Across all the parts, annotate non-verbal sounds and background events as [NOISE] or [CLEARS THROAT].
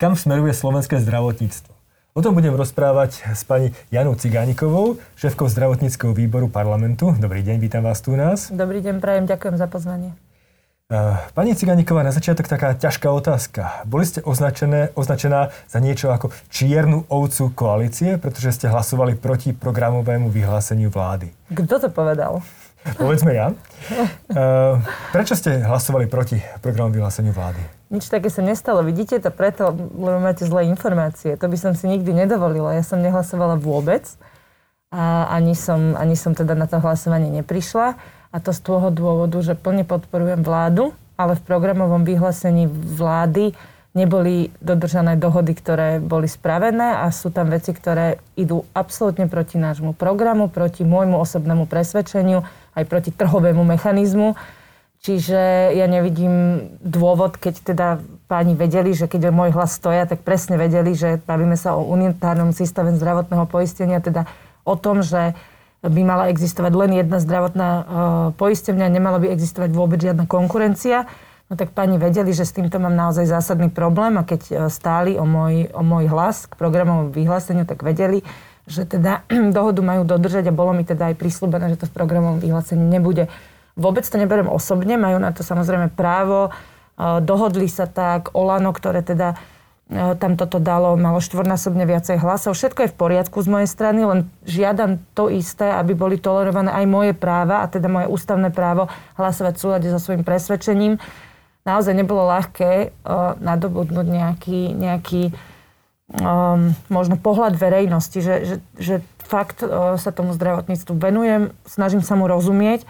kam smeruje slovenské zdravotníctvo. O tom budem rozprávať s pani Janou Cigánikovou, šéfkou zdravotníckého výboru parlamentu. Dobrý deň, vítam vás tu u nás. Dobrý deň, prajem, ďakujem za pozvanie. Pani Cigániková, na začiatok taká ťažká otázka. Boli ste označené, označená za niečo ako čiernu ovcu koalície, pretože ste hlasovali proti programovému vyhláseniu vlády. Kto to povedal? Povedzme ja. Prečo ste hlasovali proti programovému vyhláseniu vlády? Nič také sa nestalo. Vidíte to preto, lebo máte zlé informácie. To by som si nikdy nedovolila. Ja som nehlasovala vôbec. A ani som, ani som teda na to hlasovanie neprišla. A to z toho dôvodu, že plne podporujem vládu, ale v programovom vyhlásení vlády neboli dodržané dohody, ktoré boli spravené a sú tam veci, ktoré idú absolútne proti nášmu programu, proti môjmu osobnému presvedčeniu, aj proti trhovému mechanizmu. Čiže ja nevidím dôvod, keď teda páni vedeli, že keď môj hlas stoja, tak presne vedeli, že bavíme sa o unitárnom systéme zdravotného poistenia, teda o tom, že by mala existovať len jedna zdravotná uh, poistenia, nemala by existovať vôbec žiadna konkurencia. No tak pani vedeli, že s týmto mám naozaj zásadný problém a keď uh, stáli o môj, o môj hlas k programovom vyhláseniu, tak vedeli, že teda [CLEARS THROAT] dohodu majú dodržať a bolo mi teda aj prislúbené, že to v programovom vyhlásení nebude. Vôbec to neberiem osobne, majú na to samozrejme právo. Uh, dohodli sa tak, Olano, ktoré teda E, tam toto dalo, malo štvornásobne viacej hlasov. Všetko je v poriadku z mojej strany, len žiadam to isté, aby boli tolerované aj moje práva, a teda moje ústavné právo hlasovať v súlade so svojím presvedčením. Naozaj nebolo ľahké uh, nadobudnúť nejaký, nejaký um, možno pohľad verejnosti, že, že, že fakt uh, sa tomu zdravotníctvu venujem, snažím sa mu rozumieť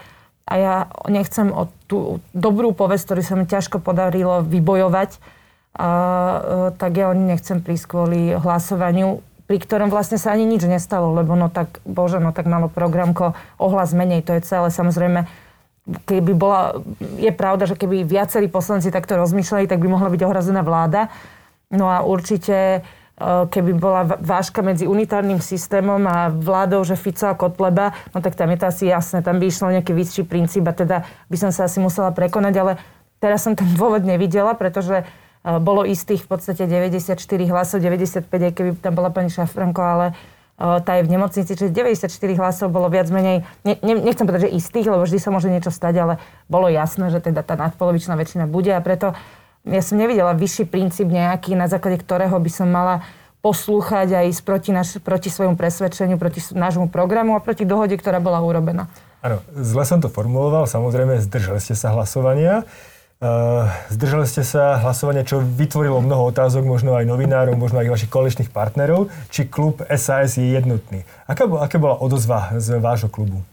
a ja nechcem o tú dobrú povesť, ktorú sa mi ťažko podarilo vybojovať, a, e, tak ja nechcem prísť kvôli hlasovaniu, pri ktorom vlastne sa ani nič nestalo, lebo no tak, bože, no tak malo programko ohlas menej, to je celé. Samozrejme, keby bola, je pravda, že keby viacerí poslanci takto rozmýšľali, tak by mohla byť ohrazená vláda. No a určite, e, keby bola vážka medzi unitárnym systémom a vládou, že Fico a Kotleba, no tak tam je to asi jasné, tam by išlo nejaký vyšší princíp a teda by som sa asi musela prekonať, ale teraz som ten [LAUGHS] dôvod nevidela, pretože bolo istých v podstate 94 hlasov, 95, aj keby tam bola pani Šafranko, ale tá je v nemocnici, čiže 94 hlasov bolo viac menej, ne, nechcem povedať, že istých, lebo vždy sa môže niečo stať, ale bolo jasné, že teda tá nadpolovičná väčšina bude a preto ja som nevidela vyšší princíp nejaký, na základe ktorého by som mala poslúchať aj proti, naš, proti svojmu presvedčeniu, proti nášmu programu a proti dohode, ktorá bola urobená. Áno, zle som to formuloval, samozrejme zdržali ste sa hlasovania. Uh, zdržali ste sa hlasovania, čo vytvorilo mnoho otázok, možno aj novinárov, možno aj vašich koaličných partnerov, či klub SAS je jednotný. Aká, aká bola odozva z vášho klubu?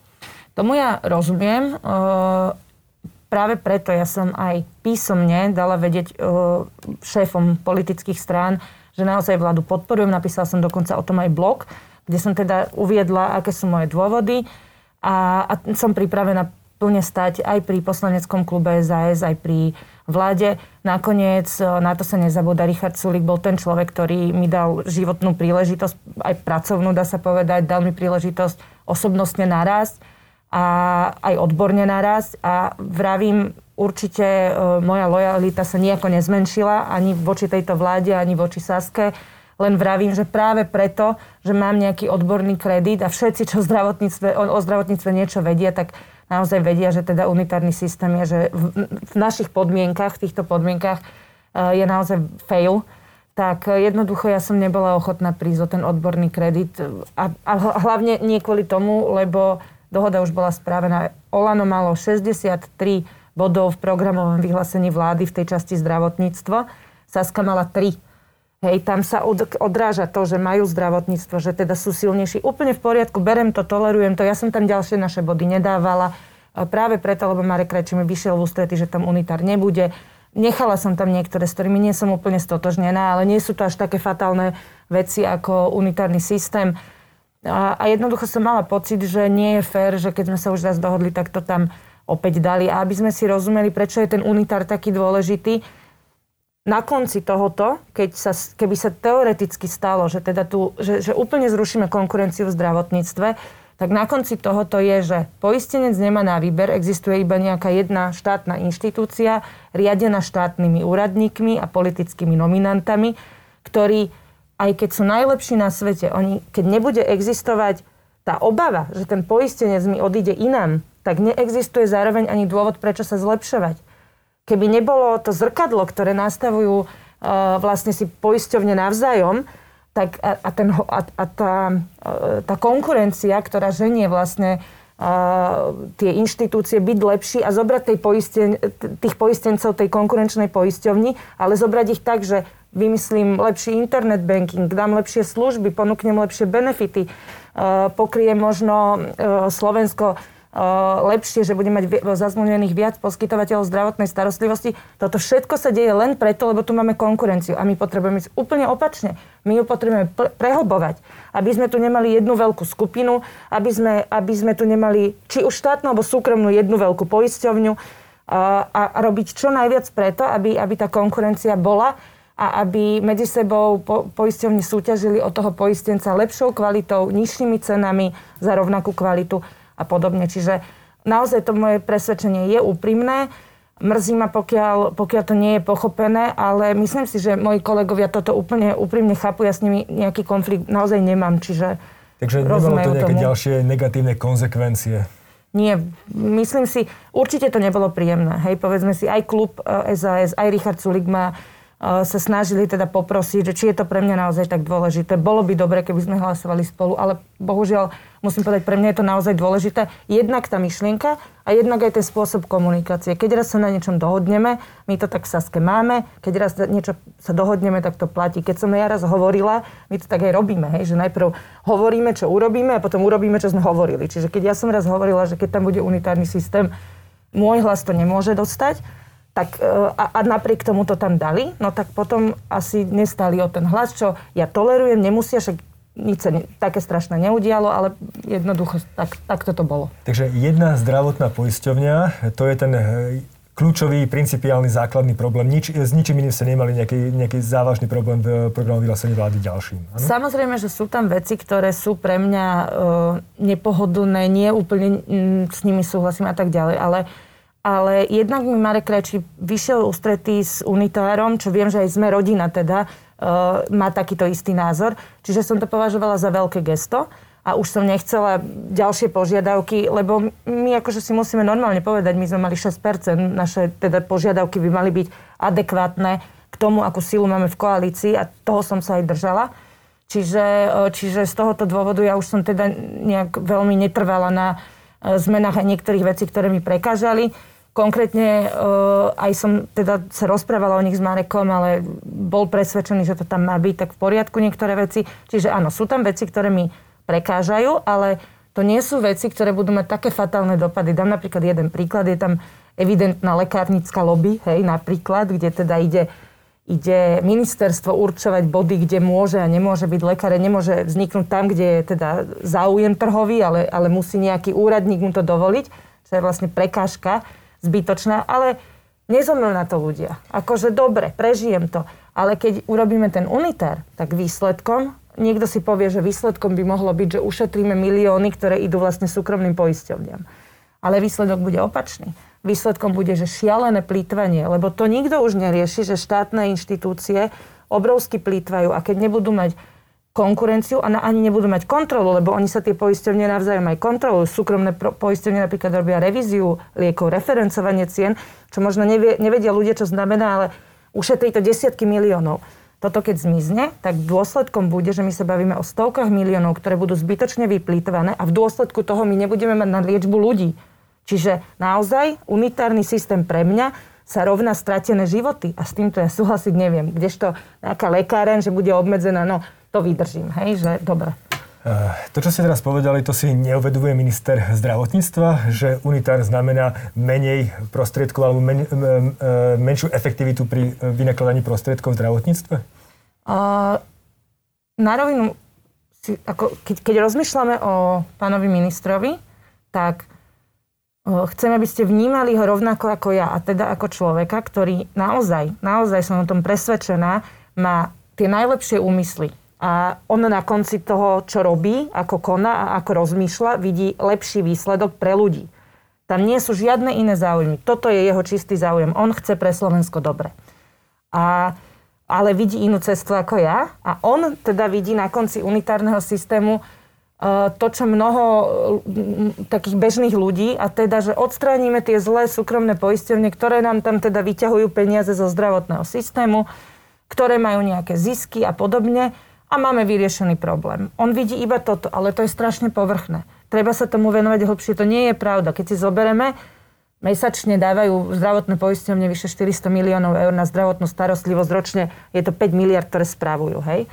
Tomu ja rozumiem. Uh, práve preto ja som aj písomne dala vedieť uh, šéfom politických strán, že naozaj vládu podporujem. Napísala som dokonca o tom aj blog, kde som teda uviedla, aké sú moje dôvody a, a som pripravená plne stať aj pri poslaneckom klube SAS, aj pri vláde. Nakoniec e, na to sa nezabúda. Richard Sulik bol ten človek, ktorý mi dal životnú príležitosť, aj pracovnú, dá sa povedať, dal mi príležitosť osobnostne narásť a aj odborne narásť. A vravím, určite e, moja lojalita sa nejako nezmenšila ani voči tejto vláde, ani voči Saske. Len vravím, že práve preto, že mám nejaký odborný kredit a všetci, čo zdravotníctve, o, zdravotníctve niečo vedia, tak naozaj vedia, že teda unitárny systém je, že v, v našich podmienkach, v týchto podmienkach uh, je naozaj fail, tak jednoducho ja som nebola ochotná prísť o ten odborný kredit. A, a hlavne nie kvôli tomu, lebo dohoda už bola správená. Olano malo 63 bodov v programovom vyhlásení vlády v tej časti zdravotníctvo. Saska mala 3. Hej, tam sa od, odráža to, že majú zdravotníctvo, že teda sú silnejší. Úplne v poriadku, berem to, tolerujem to. Ja som tam ďalšie naše body nedávala. Práve preto, lebo Marek Krajčí mi vyšiel v ústrety, že tam unitár nebude. Nechala som tam niektoré, s ktorými nie som úplne stotožnená, ale nie sú to až také fatálne veci ako unitárny systém. A, a jednoducho som mala pocit, že nie je fér, že keď sme sa už raz dohodli, tak to tam opäť dali. A aby sme si rozumeli, prečo je ten unitár taký dôležitý, na konci tohoto, keď sa, keby sa teoreticky stalo, že, teda tu, že, že úplne zrušíme konkurenciu v zdravotníctve, tak na konci tohoto je, že poistenec nemá na výber, existuje iba nejaká jedna štátna inštitúcia, riadená štátnymi úradníkmi a politickými nominantami. ktorí, aj keď sú najlepší na svete, oni, keď nebude existovať tá obava, že ten poistenec mi odíde inám, tak neexistuje zároveň ani dôvod, prečo sa zlepšovať. Keby nebolo to zrkadlo, ktoré nastavujú uh, vlastne si poisťovne navzájom, tak a, a, ten, a, a tá, uh, tá konkurencia, ktorá ženie vlastne tie inštitúcie byť lepší a zobrať tej poisten, tých poistencov tej konkurenčnej poisťovni, ale zobrať ich tak, že vymyslím lepší internet banking, dám lepšie služby, ponúknem lepšie benefity, pokrie možno Slovensko lepšie, že bude mať zazmluvnených viac poskytovateľov zdravotnej starostlivosti. Toto všetko sa deje len preto, lebo tu máme konkurenciu a my potrebujeme ísť úplne opačne. My ju potrebujeme prehlbovať, aby sme tu nemali jednu veľkú skupinu, aby sme, aby sme tu nemali či už štátnu alebo súkromnú jednu veľkú poisťovňu a, a robiť čo najviac preto, aby, aby tá konkurencia bola a aby medzi sebou po, poisťovni súťažili od toho poistenca lepšou kvalitou, nižšími cenami za rovnakú kvalitu a podobne. Čiže naozaj to moje presvedčenie je úprimné. Mrzí ma, pokiaľ, pokiaľ to nie je pochopené, ale myslím si, že moji kolegovia toto úplne úprimne chápu. Ja s nimi nejaký konflikt naozaj nemám, čiže Takže nemalo to nejaké tomu. ďalšie negatívne konsekvencie? Nie, myslím si, určite to nebolo príjemné. Hej, povedzme si, aj klub SAS, eh, aj Richard Sulik ma sa snažili teda poprosiť, že či je to pre mňa naozaj tak dôležité. Bolo by dobre, keby sme hlasovali spolu, ale bohužiaľ, musím povedať, pre mňa je to naozaj dôležité. Jednak tá myšlienka a jednak aj ten spôsob komunikácie. Keď raz sa na niečom dohodneme, my to tak v Saske máme, keď raz niečo sa dohodneme, tak to platí. Keď som ja raz hovorila, my to tak aj robíme, hej, že najprv hovoríme, čo urobíme a potom urobíme, čo sme hovorili. Čiže keď ja som raz hovorila, že keď tam bude unitárny systém, môj hlas to nemôže dostať, tak, e, a, a napriek tomu to tam dali, no tak potom asi nestali o ten hlas, čo ja tolerujem, nemusia, však nič sa ne, také strašné neudialo, ale jednoducho tak, tak toto bolo. Takže jedna zdravotná poisťovňa, to je ten e, kľúčový, principiálny, základný problém. Nič, s ničím iným sa nemali nejaký, nejaký závažný problém v programu vyhlásení vlády ďalším. Ano? Samozrejme, že sú tam veci, ktoré sú pre mňa e, nepohodlné, nie úplne m, s nimi súhlasím a tak ďalej, ale ale jednak mi Marek Krajčí vyšiel ústretý s unitárom, čo viem, že aj sme rodina teda, uh, má takýto istý názor. Čiže som to považovala za veľké gesto a už som nechcela ďalšie požiadavky, lebo my akože si musíme normálne povedať, my sme mali 6%, naše teda požiadavky by mali byť adekvátne k tomu, akú silu máme v koalícii a toho som sa aj držala. Čiže, uh, čiže z tohoto dôvodu ja už som teda nejak veľmi netrvala na uh, zmenách aj niektorých vecí, ktoré mi prekážali. Konkrétne uh, aj som teda sa rozprávala o nich s Marekom, ale bol presvedčený, že to tam má byť tak v poriadku niektoré veci. Čiže áno, sú tam veci, ktoré mi prekážajú, ale to nie sú veci, ktoré budú mať také fatálne dopady. Dám napríklad jeden príklad. Je tam evidentná lekárnická lobby, hej, napríklad, kde teda ide, ide ministerstvo určovať body, kde môže a nemôže byť lekár. Nemôže vzniknúť tam, kde je teda záujem trhový, ale, ale musí nejaký úradník mu to dovoliť, čo je vlastne prekážka zbytočná, ale nezomrú na to ľudia. Akože dobre, prežijem to. Ale keď urobíme ten unitár, tak výsledkom, niekto si povie, že výsledkom by mohlo byť, že ušetríme milióny, ktoré idú vlastne súkromným poisťovňam. Ale výsledok bude opačný. Výsledkom bude, že šialené plýtvanie, lebo to nikto už nerieši, že štátne inštitúcie obrovsky plýtvajú a keď nebudú mať konkurenciu a ani nebudú mať kontrolu, lebo oni sa tie poisťovne navzájom aj kontrolujú. Súkromné poisťovne napríklad robia revíziu liekov, referencovanie cien, čo možno nevie, nevedia ľudia, čo znamená, ale ušetrí to desiatky miliónov. Toto keď zmizne, tak dôsledkom bude, že my sa bavíme o stovkách miliónov, ktoré budú zbytočne vyplýtvané a v dôsledku toho my nebudeme mať na liečbu ľudí. Čiže naozaj unitárny systém pre mňa sa rovná stratené životy. A s týmto ja súhlasiť neviem. Kdežto nejaká lekáren, že bude obmedzená, no to vydržím, hej, že dobre. Eh, to, čo ste teraz povedali, to si neuveduje minister zdravotníctva, že unitár znamená menej prostriedkov alebo men, eh, menšiu efektivitu pri vynakladaní prostriedkov v zdravotníctve? Uh, na rovinu, ako, keď, keď rozmýšľame o pánovi ministrovi, tak chcem, aby ste vnímali ho rovnako ako ja, a teda ako človeka, ktorý naozaj, naozaj som o tom presvedčená, má tie najlepšie úmysly a on na konci toho, čo robí, ako koná a ako rozmýšľa, vidí lepší výsledok pre ľudí. Tam nie sú žiadne iné záujmy. Toto je jeho čistý záujem. On chce pre Slovensko dobre. A ale vidí inú cestu ako ja a on teda vidí na konci unitárneho systému uh, to, čo mnoho takých bežných ľudí a teda, že odstránime tie zlé súkromné poisťovne, ktoré nám tam teda vyťahujú peniaze zo zdravotného systému, ktoré majú nejaké zisky a podobne a máme vyriešený problém. On vidí iba toto, ale to je strašne povrchné. Treba sa tomu venovať hlbšie. To nie je pravda. Keď si zoberieme, mesačne dávajú zdravotné poisťovne vyše 400 miliónov eur na zdravotnú starostlivosť. Ročne je to 5 miliard, ktoré správujú. Hej?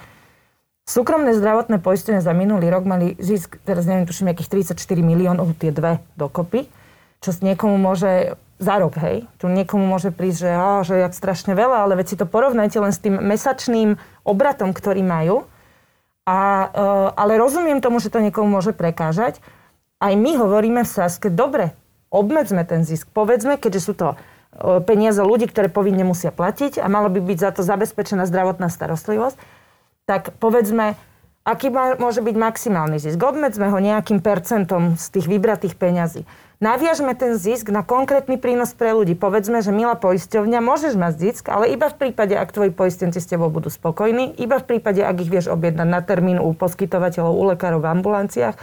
Súkromné zdravotné poistenie za minulý rok mali zisk, teraz neviem, tuším, nejakých 34 miliónov, tie dve dokopy, čo niekomu môže za rok, hej. Tu niekomu môže prísť, že, á, že jak strašne veľa, ale si to porovnajte len s tým mesačným obratom, ktorý majú a, e, ale rozumiem tomu, že to niekomu môže prekážať. Aj my hovoríme v Saske, dobre, obmedzme ten zisk. Povedzme, keďže sú to e, peniaze ľudí, ktoré povinne musia platiť a malo by byť za to zabezpečená zdravotná starostlivosť, tak povedzme, aký môže byť maximálny zisk. Obmedzme ho nejakým percentom z tých vybratých peňazí. Naviažme ten zisk na konkrétny prínos pre ľudí. Povedzme, že milá poisťovňa, môžeš mať zisk, ale iba v prípade, ak tvoji poistenci s tebou budú spokojní, iba v prípade, ak ich vieš objednať na termín u poskytovateľov, u lekárov v ambulanciách,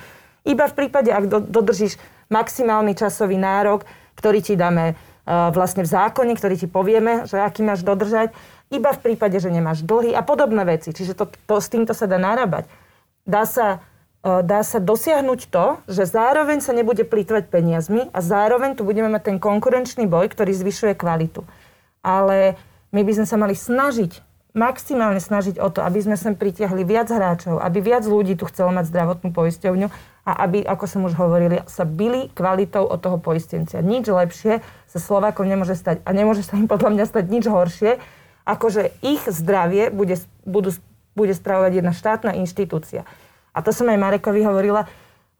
iba v prípade, ak dodržíš maximálny časový nárok, ktorý ti dáme uh, vlastne v zákone, ktorý ti povieme, že aký máš dodržať, iba v prípade, že nemáš dlhy a podobné veci. Čiže to, to, s týmto sa dá narábať. Dá sa E, dá sa dosiahnuť to, že zároveň sa nebude plýtvať peniazmi a zároveň tu budeme mať ten konkurenčný boj, ktorý zvyšuje kvalitu. Ale my by sme sa mali snažiť, maximálne snažiť o to, aby sme sem pritiahli viac hráčov, aby viac ľudí tu chcelo mať zdravotnú poisťovňu a aby, ako som už hovorili, sa byli kvalitou od toho poistencia. Nič lepšie sa Slovákom nemôže stať a nemôže sa im podľa mňa stať nič horšie, ako že ich zdravie bude, budú, bude spravovať jedna štátna inštitúcia. A to som aj Marekovi hovorila,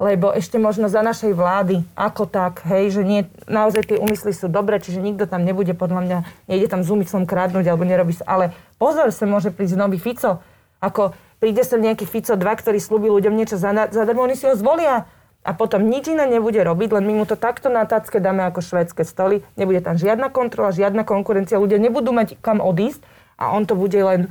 lebo ešte možno za našej vlády, ako tak, hej, že nie, naozaj tie úmysly sú dobré, čiže nikto tam nebude, podľa mňa, nejde tam s úmyslom kradnúť alebo nerobí sa, ale pozor, sa môže prísť nový Fico, ako príde sa nejaký Fico 2, ktorý slúbi ľuďom niečo zadarmo, oni si ho zvolia. A potom nič iné nebude robiť, len my mu to takto na tácke dáme ako švedské stoly, nebude tam žiadna kontrola, žiadna konkurencia, ľudia nebudú mať kam odísť a on to bude len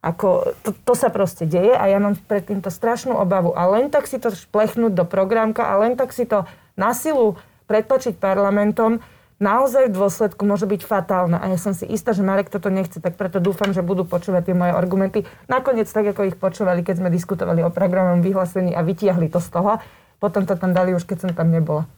ako, to, to sa proste deje a ja mám pred týmto strašnú obavu. A len tak si to šplechnúť do programka a len tak si to na silu pretlačiť parlamentom, naozaj v dôsledku môže byť fatálne. A ja som si istá, že Marek toto nechce, tak preto dúfam, že budú počúvať tie moje argumenty. Nakoniec tak, ako ich počúvali, keď sme diskutovali o programovom vyhlásení a vytiahli to z toho. Potom to tam dali už, keď som tam nebola.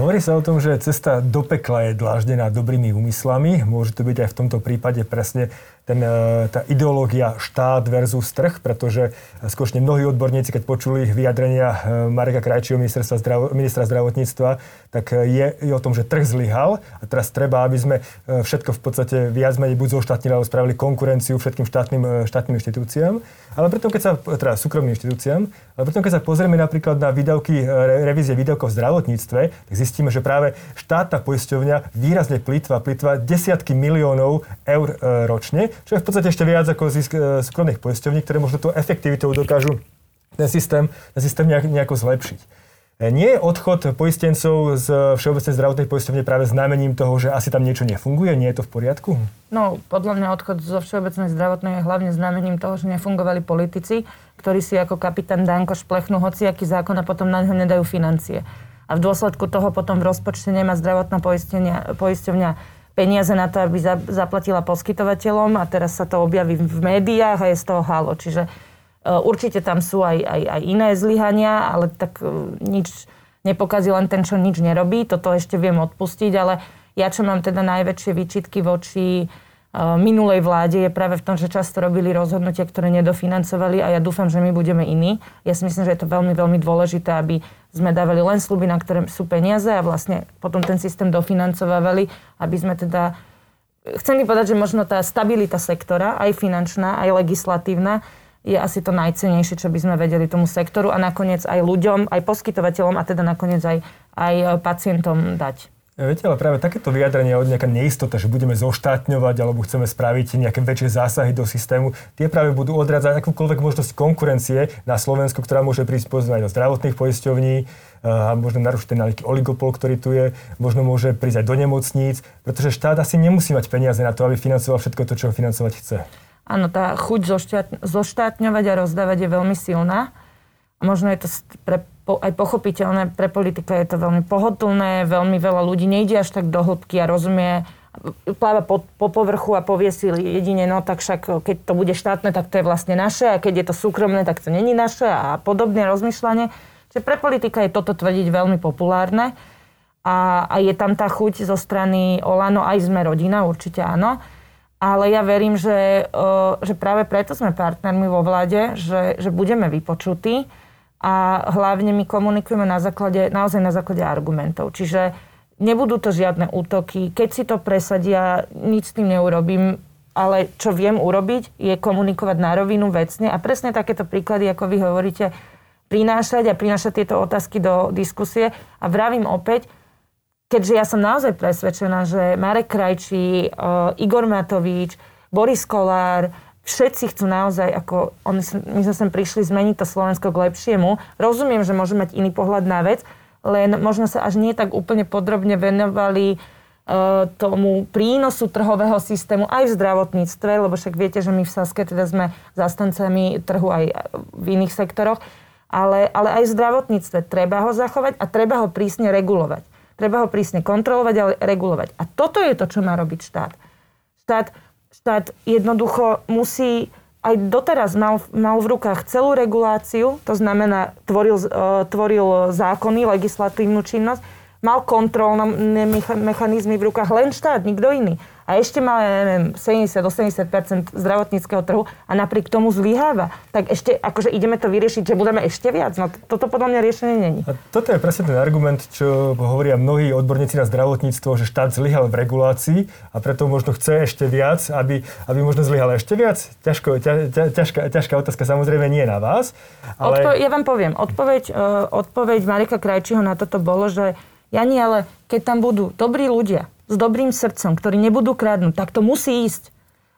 Hovorí sa o tom, že cesta do pekla je dláždená dobrými úmyslami. Môže to byť aj v tomto prípade presne ten, e, tá ideológia štát versus trh, pretože skutočne mnohí odborníci, keď počuli vyjadrenia e, Mareka Krajčího, zdravo, ministra zdravotníctva, tak e, je, je o tom, že trh zlyhal a teraz treba, aby sme všetko v podstate viac menej buď zoštátnili, alebo spravili konkurenciu všetkým štátnym, štátnym inštitúciám, ale preto, keď sa, teda súkromným inštitúciám, ale preto, keď sa pozrieme napríklad na výdavky, revízie výdavkov v zdravotníctve, tak zistíme, že práve štátna poisťovňa výrazne plýtva, plýtva desiatky miliónov eur ročne, čo je v podstate ešte viac ako zisk e, súkromných poisťovní, ktoré možno tú efektivitou dokážu ten systém, ten systém nejak, nejako zlepšiť. E, nie je odchod poistencov z Všeobecnej zdravotnej poisťovne práve znamením toho, že asi tam niečo nefunguje? Nie je to v poriadku? No, podľa mňa odchod zo Všeobecnej zdravotnej je hlavne znamením toho, že nefungovali politici, ktorí si ako kapitán Danko šplechnú hociaký zákon a potom na ňo nedajú financie a v dôsledku toho potom v rozpočte nemá zdravotná poisťovňa peniaze na to, aby za, zaplatila poskytovateľom a teraz sa to objaví v médiách a je z toho halo. Čiže uh, určite tam sú aj, aj, aj iné zlyhania, ale tak uh, nič nepokazí len ten, čo nič nerobí. Toto ešte viem odpustiť, ale ja, čo mám teda najväčšie výčitky voči minulej vláde je práve v tom, že často robili rozhodnutia, ktoré nedofinancovali a ja dúfam, že my budeme iní. Ja si myslím, že je to veľmi, veľmi dôležité, aby sme dávali len sluby, na ktoré sú peniaze a vlastne potom ten systém dofinancovávali, aby sme teda... Chcem mi povedať, že možno tá stabilita sektora, aj finančná, aj legislatívna, je asi to najcenejšie, čo by sme vedeli tomu sektoru a nakoniec aj ľuďom, aj poskytovateľom a teda nakoniec aj, aj pacientom dať. Viete, ale práve takéto vyjadrenie od nejaká neistota, že budeme zoštátňovať alebo chceme spraviť nejaké väčšie zásahy do systému, tie práve budú odrádzať akúkoľvek možnosť konkurencie na Slovensku, ktorá môže prísť aj do zdravotných poisťovní eh, a možno narušiť ten nejaký oligopol, ktorý tu je, možno môže prísť aj do nemocníc, pretože štát asi nemusí mať peniaze na to, aby financoval všetko to, čo financovať chce. Áno, tá chuť zoštátňovať a rozdávať je veľmi silná. Možno je to pre aj pochopiteľné, pre politika je to veľmi pohodlné, veľmi veľa ľudí nejde až tak do hĺbky a rozumie, pláva po, po povrchu a povie si jedine, no tak však keď to bude štátne, tak to je vlastne naše a keď je to súkromné, tak to není naše a podobné rozmýšľanie. Čiže pre politika je toto tvrdiť veľmi populárne a, a je tam tá chuť zo strany Olano, aj sme rodina, určite áno. Ale ja verím, že, že práve preto sme partnermi vo vláde, že, že budeme vypočutí a hlavne my komunikujeme na základe, naozaj na základe argumentov. Čiže nebudú to žiadne útoky. Keď si to presadia, nič s tým neurobím, ale čo viem urobiť, je komunikovať na rovinu vecne a presne takéto príklady, ako vy hovoríte, prinášať a prinášať tieto otázky do diskusie. A vravím opäť, keďže ja som naozaj presvedčená, že Marek Krajčí, Igor Matovič, Boris Kolár, všetci chcú naozaj, ako oni, my sme sem prišli zmeniť to Slovensko k lepšiemu. Rozumiem, že môžeme mať iný pohľad na vec, len možno sa až nie tak úplne podrobne venovali uh, tomu prínosu trhového systému aj v zdravotníctve, lebo však viete, že my v Saske teda sme zastancami trhu aj v iných sektoroch, ale, ale aj v zdravotníctve treba ho zachovať a treba ho prísne regulovať. Treba ho prísne kontrolovať, ale regulovať. A toto je to, čo má robiť štát. Štát štát jednoducho musí aj doteraz mal, mal v rukách celú reguláciu, to znamená, tvoril, uh, tvoril zákony, legislatívnu činnosť, mal kontrolné mechanizmy v rukách len štát, nikto iný a ešte má, ja neviem, 70-80% zdravotníckého trhu a napriek tomu zlyháva, tak ešte akože ideme to vyriešiť, že budeme ešte viac. No toto podľa mňa riešenie není. A toto je presne ten argument, čo hovoria mnohí odborníci na zdravotníctvo, že štát zlyhal v regulácii a preto možno chce ešte viac, aby, aby možno zlyhal ešte viac. Ťažko, ťa, ťa, ťažká, ťažká otázka samozrejme nie na vás. Ale... Odpo- ja vám poviem, odpoveď, uh, odpoveď Marika Krajčího na toto bolo, že ja nie, ale keď tam budú dobrí ľudia, s dobrým srdcom, ktorí nebudú kradnúť, tak to musí ísť.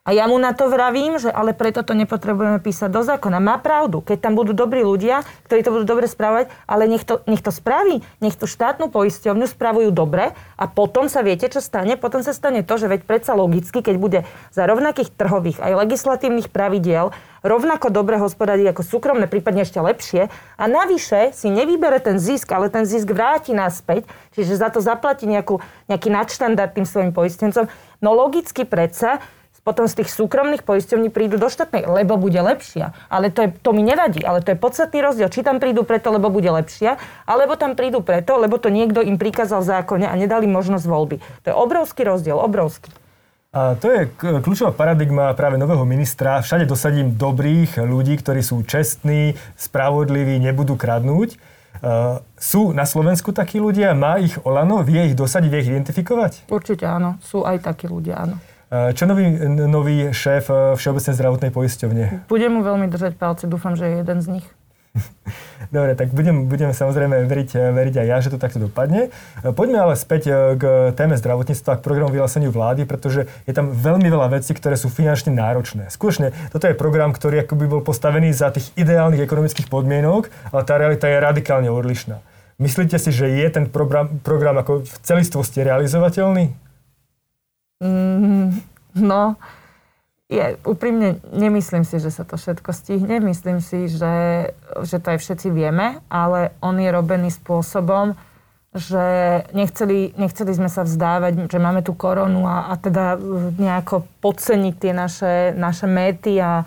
A ja mu na to vravím, že ale preto to nepotrebujeme písať do zákona. Má pravdu, keď tam budú dobrí ľudia, ktorí to budú dobre správať, ale nech to, nech to spraví, nech tú štátnu poisťovňu spravujú dobre a potom sa viete, čo stane? Potom sa stane to, že veď predsa logicky, keď bude za rovnakých trhových aj legislatívnych pravidiel rovnako dobre hospodáriť ako súkromné, prípadne ešte lepšie. A navyše si nevybere ten zisk, ale ten zisk vráti naspäť, čiže za to zaplatí nejakú, nejaký nadštandard tým svojim poistencom. No logicky predsa potom z tých súkromných poisťovní prídu do štátnej, lebo bude lepšia. Ale to, je, to mi nevadí, ale to je podstatný rozdiel. Či tam prídu preto, lebo bude lepšia, alebo tam prídu preto, lebo to niekto im prikázal v zákone a nedali možnosť voľby. To je obrovský rozdiel, obrovský. A to je kľúčová paradigma práve nového ministra. Všade dosadím dobrých ľudí, ktorí sú čestní, spravodliví, nebudú kradnúť. Uh, sú na Slovensku takí ľudia? Má ich Olano? Vie ich dosadiť? Vie ich identifikovať? Určite áno. Sú aj takí ľudia, áno. Uh, čo nový, nový šéf Všeobecnej zdravotnej poisťovne? Budem mu veľmi držať palce. Dúfam, že je jeden z nich. [LAUGHS] Dobre, tak budem, budem samozrejme veriť, veriť aj ja, že to takto dopadne. Poďme ale späť k téme zdravotníctva, k programu vyhláseniu vlády, pretože je tam veľmi veľa vecí, ktoré sú finančne náročné. Skutočne, toto je program, ktorý akoby bol postavený za tých ideálnych ekonomických podmienok, ale tá realita je radikálne odlišná. Myslíte si, že je ten program, program ako v celistvosti realizovateľný? Mm, no, je, úprimne nemyslím si, že sa to všetko stihne. Myslím si, že, že to aj všetci vieme, ale on je robený spôsobom, že nechceli, nechceli sme sa vzdávať, že máme tú koronu a, a teda nejako podceniť tie naše, naše méty a,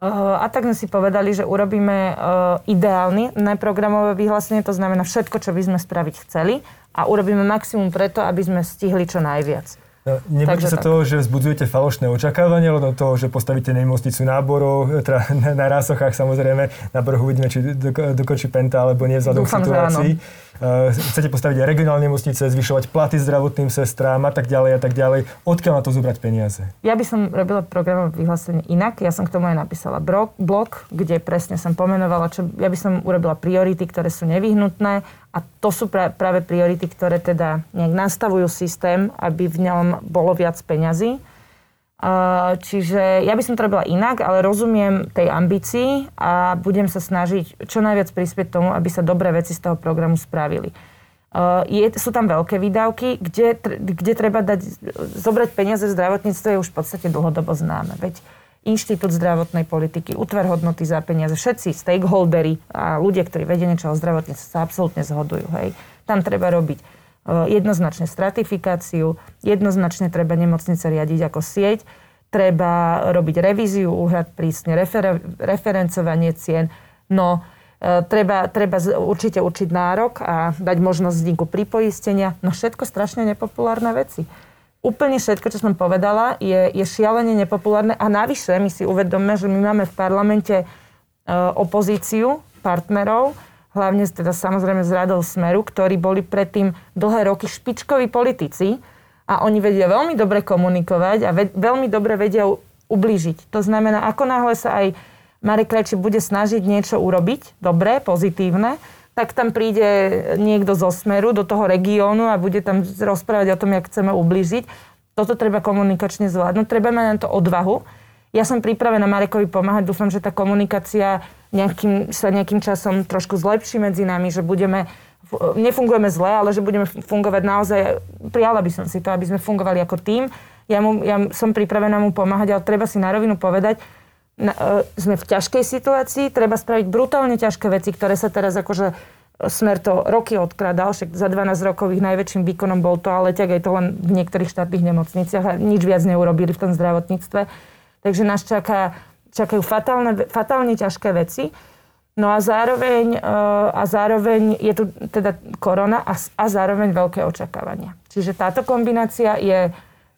a tak sme si povedali, že urobíme ideálne programové vyhlásenie, to znamená všetko, čo by sme spraviť chceli a urobíme maximum preto, aby sme stihli čo najviac. No, Nebojte sa tak. toho, že vzbudzujete falošné očakávania, len toho, že postavíte nemocnicu na boroch, [LAUGHS] teda na, na rásochách samozrejme, na boroch uvidíme, či dokončí Penta, alebo nie vzhľadom situácii. uh, chcete postaviť regionálne nemocnice, zvyšovať platy zdravotným sestrám a tak ďalej a tak ďalej. Odkiaľ na to zobrať peniaze? Ja by som robila programové vyhlásenie inak. Ja som k tomu aj napísala blog, kde presne som pomenovala, čo ja by som urobila priority, ktoré sú nevyhnutné a to sú pra, práve priority, ktoré teda nejak nastavujú systém, aby v ňom bolo viac peňazí Čiže ja by som to robila inak, ale rozumiem tej ambícii a budem sa snažiť čo najviac prispieť tomu, aby sa dobré veci z toho programu spravili. Je, sú tam veľké výdavky, kde, kde treba dať, zobrať peniaze v zdravotníctve je už v podstate dlhodobo známe. Veď Inštitút zdravotnej politiky, útvar hodnoty za peniaze, všetci stakeholdery a ľudia, ktorí vedia niečo o zdravotníctve, sa absolútne zhodujú. Hej. Tam treba robiť jednoznačne stratifikáciu, jednoznačne treba nemocnice riadiť ako sieť, treba robiť revíziu úhrad prísne, refer- referencovanie cien, no e, treba, treba určite určiť nárok a dať možnosť vzniku pripoistenia, no všetko strašne nepopulárne veci. Úplne všetko, čo som povedala, je, je šialene nepopulárne. A navyše my si uvedome, že my máme v parlamente e, opozíciu, partnerov, hlavne teda samozrejme z radov Smeru, ktorí boli predtým dlhé roky špičkoví politici a oni vedia veľmi dobre komunikovať a ve- veľmi dobre vedia ublížiť. To znamená, ako náhle sa aj Marek Krajči bude snažiť niečo urobiť, dobré, pozitívne, tak tam príde niekto zo Smeru do toho regiónu a bude tam rozprávať o tom, jak chceme ublížiť. Toto treba komunikačne zvládnuť, treba mať na to odvahu. Ja som pripravená Marekovi pomáhať, dúfam, že tá komunikácia nejakým, sa nejakým časom trošku zlepší medzi nami, že budeme nefungujeme zle, ale že budeme fungovať naozaj, prijala by som si to, aby sme fungovali ako tým. Ja, mu, ja som pripravená mu pomáhať, ale treba si na rovinu povedať, na, uh, sme v ťažkej situácii, treba spraviť brutálne ťažké veci, ktoré sa teraz akože e, smer to roky odkradal, však za 12 rokov ich najväčším výkonom bol to, ale tak aj to len v niektorých štátnych nemocniciach a nič viac neurobili v tom zdravotníctve. Takže nás čaká čakajú fatálne, fatálne ťažké veci. No a zároveň, e, a zároveň je tu teda korona a, a zároveň veľké očakávania. Čiže táto kombinácia je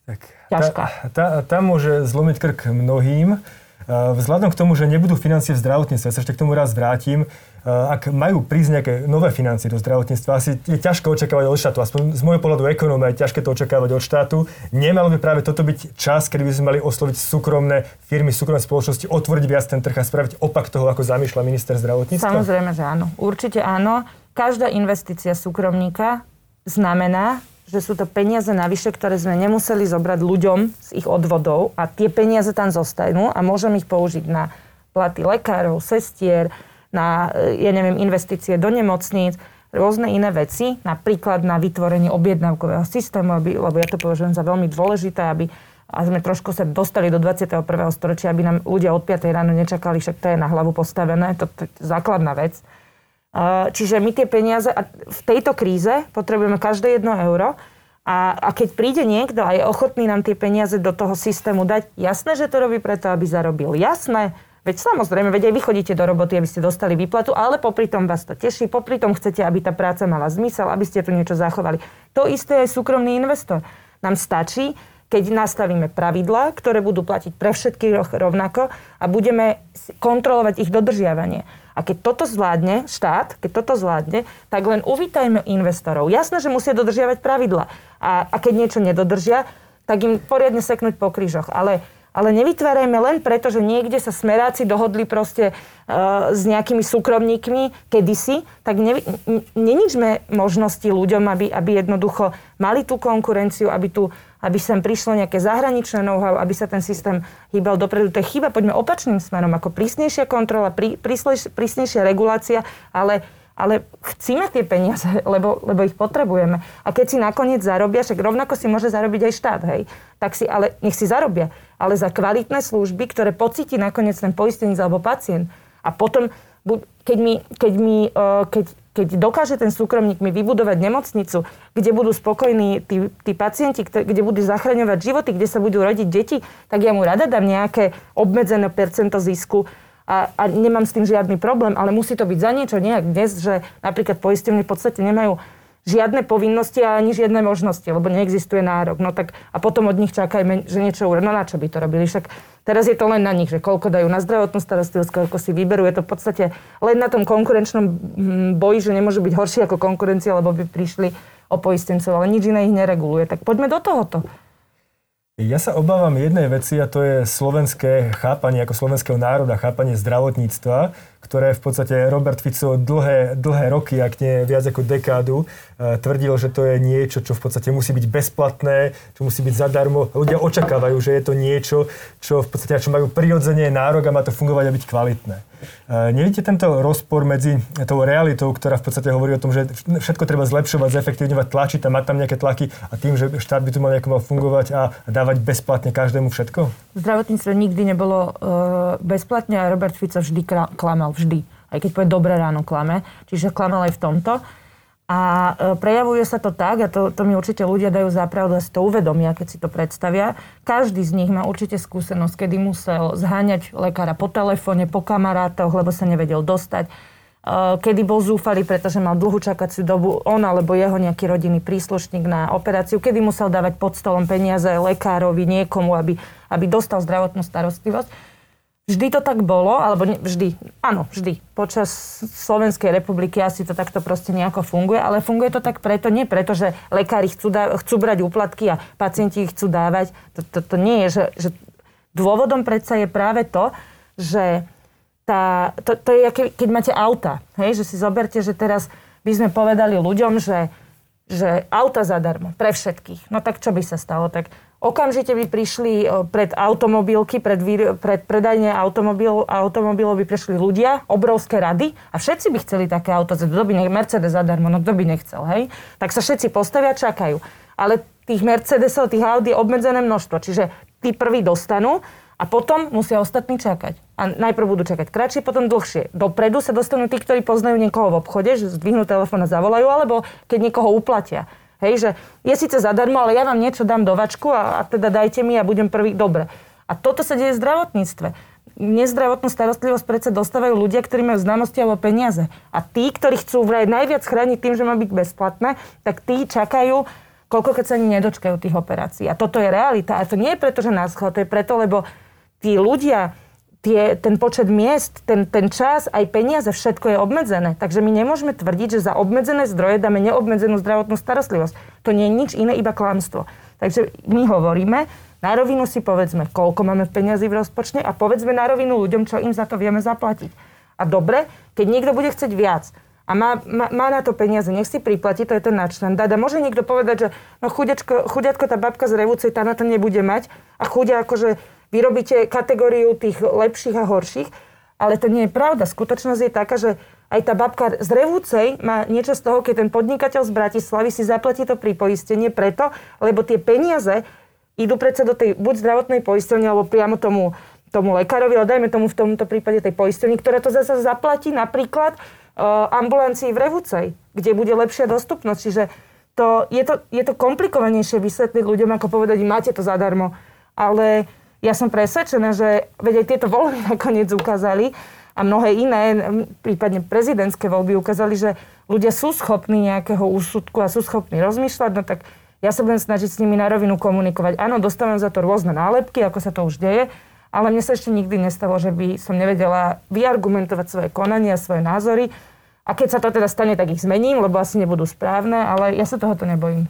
tak, ťažká. Tá, tá, tá môže zlomiť krk mnohým. E, vzhľadom k tomu, že nebudú financie v zdravotníctve, sa ešte k tomu raz vrátim, Eh, ak majú prísť nejaké nové financie do zdravotníctva, asi je ťažko očakávať od štátu. Aspoň z môjho pohľadu ekonóma je ťažké to očakávať od štátu. Nemalo by práve toto byť čas, kedy by sme mali osloviť súkromné firmy, súkromné spoločnosti, otvoriť viac ten trh a spraviť opak toho, ako zamýšľa minister zdravotníctva? Samozrejme, že áno. Určite áno. Každá investícia súkromníka znamená, že sú to peniaze navyše, ktoré sme nemuseli zobrať ľuďom z ich odvodov a tie peniaze tam zostanú a môžem ich použiť na platy lekárov, sestier, na, e, ja neviem, investície do nemocníc, rôzne iné veci, napríklad na vytvorenie objednávkového systému, aby, lebo ja to považujem za veľmi dôležité, aby a sme trošku sa dostali do 21. storočia, aby nám ľudia od 5. ráno nečakali, však to je na hlavu postavené, to, to je základná vec. Čiže my tie peniaze, v tejto kríze potrebujeme každé jedno euro a, a keď príde niekto a je ochotný nám tie peniaze do toho systému dať, jasné, že to robí preto, aby zarobil. Jasné, Veď samozrejme, veď aj vy chodíte do roboty, aby ste dostali výplatu, ale popri tom vás to teší, popri tom chcete, aby tá práca mala zmysel, aby ste tu niečo zachovali. To isté je súkromný investor. Nám stačí, keď nastavíme pravidlá, ktoré budú platiť pre všetkých rovnako a budeme kontrolovať ich dodržiavanie. A keď toto zvládne štát, keď toto zvládne, tak len uvítajme investorov. Jasné, že musia dodržiavať pravidla. A, a keď niečo nedodržia, tak im poriadne seknúť po krížoch. Ale ale nevytvárajme len preto, že niekde sa smeráci dohodli proste uh, s nejakými súkromníkmi kedysi, tak ne, neničme možnosti ľuďom, aby, aby jednoducho mali tú konkurenciu, aby, tu, aby sem prišlo nejaké zahraničné know-how, aby sa ten systém hýbal dopredu. To je chyba, poďme opačným smerom, ako prísnejšia kontrola, prí, prísnejšia regulácia, ale ale chcíme tie peniaze, [LAUGHS] lebo, lebo ich potrebujeme. A keď si nakoniec zarobia, však rovnako si môže zarobiť aj štát, hej, tak si, ale nech si zarobia. Ale za kvalitné služby, ktoré pocíti nakoniec ten poistenec alebo pacient. A potom, keď, mi, keď, mi, e, keď, keď dokáže ten súkromník mi vybudovať nemocnicu, kde budú spokojní tí, tí pacienti, kde budú zachraňovať životy, kde sa budú rodiť deti, tak ja mu rada dám nejaké obmedzené percento zisku a, a nemám s tým žiadny problém, ale musí to byť za niečo nejak dnes, že napríklad poistenie v podstate nemajú žiadne povinnosti a ani žiadne možnosti, lebo neexistuje nárok. No tak a potom od nich čakajme, že niečo urobí. No na čo by to robili? Však teraz je to len na nich, že koľko dajú na zdravotnú starostlivosť, koľko si vyberú. Je to v podstate len na tom konkurenčnom mm, boji, že nemôže byť horší ako konkurencia, lebo by prišli o poistencov, ale nič iné ich nereguluje. Tak poďme do tohoto. Ja sa obávam jednej veci a to je slovenské chápanie ako slovenského národa, chápanie zdravotníctva, ktoré v podstate Robert Fico dlhé, dlhé roky, ak nie viac ako dekádu, e, tvrdil, že to je niečo, čo v podstate musí byť bezplatné, čo musí byť zadarmo. Ľudia očakávajú, že je to niečo, čo v podstate čo majú prirodzene nárok a má to fungovať a byť kvalitné. E, nevidíte tento rozpor medzi tou realitou, ktorá v podstate hovorí o tom, že všetko treba zlepšovať, zefektívňovať, tlačiť tam, mať tam nejaké tlaky a tým, že štát by tu mal nejako mal fungovať a dávať bezplatne každému všetko? Zdravotníctvo nikdy nebolo uh, bezplatne a Robert Fico vždy klamal, vždy. Aj keď povie dobré ráno klame. Čiže klamal aj v tomto. A e, prejavuje sa to tak, a to, to mi určite ľudia dajú zapravdu a si to uvedomia, keď si to predstavia. Každý z nich má určite skúsenosť, kedy musel zháňať lekára po telefóne, po kamarátoch, lebo sa nevedel dostať. E, kedy bol zúfalý, pretože mal dlhú čakaciu dobu, on alebo jeho nejaký rodinný príslušník na operáciu, kedy musel dávať pod stolom peniaze lekárovi, niekomu, aby, aby dostal zdravotnú starostlivosť. Vždy to tak bolo, alebo ne, vždy, áno, vždy. Počas Slovenskej republiky asi to takto proste nejako funguje, ale funguje to tak preto, nie preto, že lekári chcú, dá, chcú brať úplatky a pacienti ich chcú dávať. To, to, to nie je, že, že dôvodom predsa je práve to, že tá, to, to je, keď máte auta, hej, že si zoberte, že teraz by sme povedali ľuďom, že, že auta zadarmo pre všetkých. No tak čo by sa stalo? Tak Okamžite by prišli pred automobilky, pred, pred predajne automobil, automobilov by prišli ľudia, obrovské rady a všetci by chceli také auto. Kto by nech, Mercedes zadarmo, no kto by nechcel, hej? Tak sa všetci postavia, čakajú. Ale tých Mercedesov, tých Audi je obmedzené množstvo. Čiže tí prví dostanú a potom musia ostatní čakať. A najprv budú čakať kratšie, potom dlhšie. Dopredu sa dostanú tí, ktorí poznajú niekoho v obchode, že zdvihnú telefón a zavolajú, alebo keď niekoho uplatia. Hej, že je síce zadarmo, ale ja vám niečo dám do vačku a, a teda dajte mi a budem prvý. Dobre. A toto sa deje v zdravotníctve. Nezdravotnú starostlivosť predsa dostávajú ľudia, ktorí majú známosti alebo peniaze. A tí, ktorí chcú vraj najviac chrániť tým, že má byť bezplatné, tak tí čakajú koľko keď sa ani nedočkajú tých operácií. A toto je realita. A to nie je preto, že nás to je preto, lebo tí ľudia, tie, ten počet miest, ten, ten čas, aj peniaze, všetko je obmedzené. Takže my nemôžeme tvrdiť, že za obmedzené zdroje dáme neobmedzenú zdravotnú starostlivosť. To nie je nič iné, iba klamstvo. Takže my hovoríme, na rovinu si povedzme, koľko máme peniazy v rozpočne a povedzme na rovinu ľuďom, čo im za to vieme zaplatiť. A dobre, keď niekto bude chcieť viac a má, má, má na to peniaze, nech si priplatí, to je ten načlen. Dada, môže niekto povedať, že no chudiačko, chudiatko, tá babka z revúcej, tá na to nebude mať a chudia akože vy robíte kategóriu tých lepších a horších, ale to nie je pravda. Skutočnosť je taká, že aj tá babka z Revúcej má niečo z toho, keď ten podnikateľ z Bratislavy si zaplatí to pripoistenie preto, lebo tie peniaze idú predsa do tej buď zdravotnej poistenie, alebo priamo tomu, tomu lekárovi, ale dajme tomu v tomto prípade tej poistenie, ktorá to zase zaplatí napríklad uh, ambulancii v Revúcej, kde bude lepšia dostupnosť. Čiže to, je, to, je to komplikovanejšie vysvetliť ľuďom, ako povedať, máte to zadarmo. Ale ja som presvedčená, že veď aj tieto voľby [LAUGHS] nakoniec ukázali a mnohé iné, prípadne prezidentské voľby ukázali, že ľudia sú schopní nejakého úsudku a sú schopní rozmýšľať, no tak ja sa budem snažiť s nimi na rovinu komunikovať. Áno, dostávam za to rôzne nálepky, ako sa to už deje, ale mne sa ešte nikdy nestalo, že by som nevedela vyargumentovať svoje konania, svoje názory. A keď sa to teda stane, tak ich zmením, lebo asi nebudú správne, ale ja sa tohoto nebojím.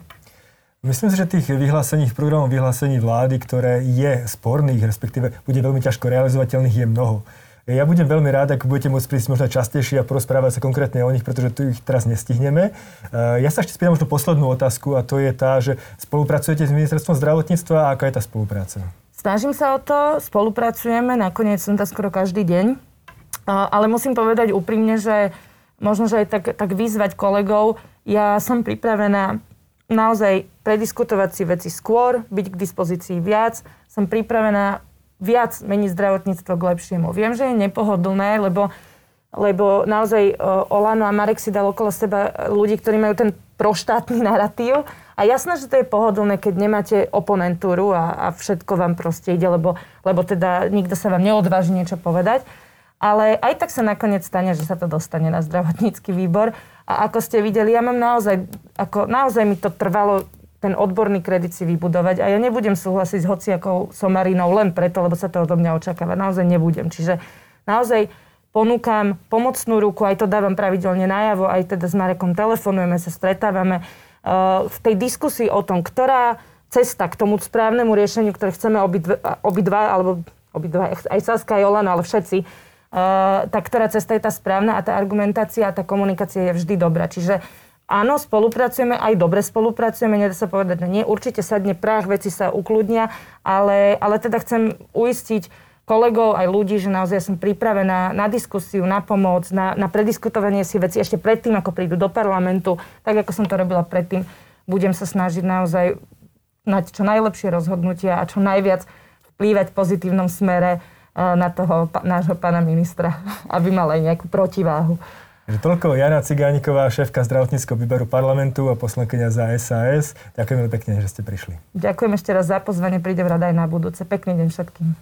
Myslím si, že tých vyhlásení, programov vyhlásení vlády, ktoré je sporných, respektíve bude veľmi ťažko realizovateľných, je mnoho. Ja budem veľmi rád, ak budete môcť prísť možno častejšie a porozprávať sa konkrétne o nich, pretože tu ich teraz nestihneme. Eh, ja sa ešte spýtam možno poslednú otázku a to je tá, že spolupracujete s ministerstvom zdravotníctva a aká je tá spolupráca? Snažím sa o to, spolupracujeme, nakoniec som tam skoro každý deň, ale musím povedať úprimne, že možno, že aj tak, tak vyzvať kolegov, ja som pripravená naozaj prediskutovať si veci skôr, byť k dispozícii viac. Som pripravená viac meniť zdravotníctvo k lepšiemu. Viem, že je nepohodlné, lebo, lebo naozaj Olano a Marek si dal okolo seba ľudí, ktorí majú ten proštátny narratív. A jasné, že to je pohodlné, keď nemáte oponentúru a, a všetko vám proste ide, lebo, lebo teda nikto sa vám neodváži niečo povedať. Ale aj tak sa nakoniec stane, že sa to dostane na zdravotnícky výbor. A ako ste videli, ja mám naozaj, ako, naozaj mi to trvalo ten odborný kredit si vybudovať a ja nebudem súhlasiť s hociakou somarinou len preto, lebo sa to odo mňa očakáva. Naozaj nebudem. Čiže naozaj ponúkam pomocnú ruku, aj to dávam pravidelne najavo, aj teda s Marekom telefonujeme, sa stretávame. Uh, v tej diskusii o tom, ktorá cesta k tomu správnemu riešeniu, ktoré chceme obidva, obidva alebo obidva, aj Saska, aj Olano, ale všetci, tá ktorá cesta je tá správna a tá argumentácia a tá komunikácia je vždy dobrá. Čiže áno, spolupracujeme, aj dobre spolupracujeme, nedá sa povedať, že nie, určite sadne práh, veci sa ukludnia, ale, ale teda chcem uistiť kolegov, aj ľudí, že naozaj som pripravená na diskusiu, na pomoc, na, na prediskutovanie si veci ešte predtým, ako prídu do parlamentu, tak ako som to robila predtým. Budem sa snažiť naozaj na čo najlepšie rozhodnutia a čo najviac vplývať v pozitívnom smere eh, na toho nášho pána ministra, [LAUGHS] aby mal aj nejakú protiváhu. Takže toľko Jana Cigániková, šéfka zdravotníckého výberu parlamentu a poslankyňa za SAS. Ďakujem veľmi pekne, že ste prišli. Ďakujem ešte raz za pozvanie, prídem rada aj na budúce. Pekný deň všetkým.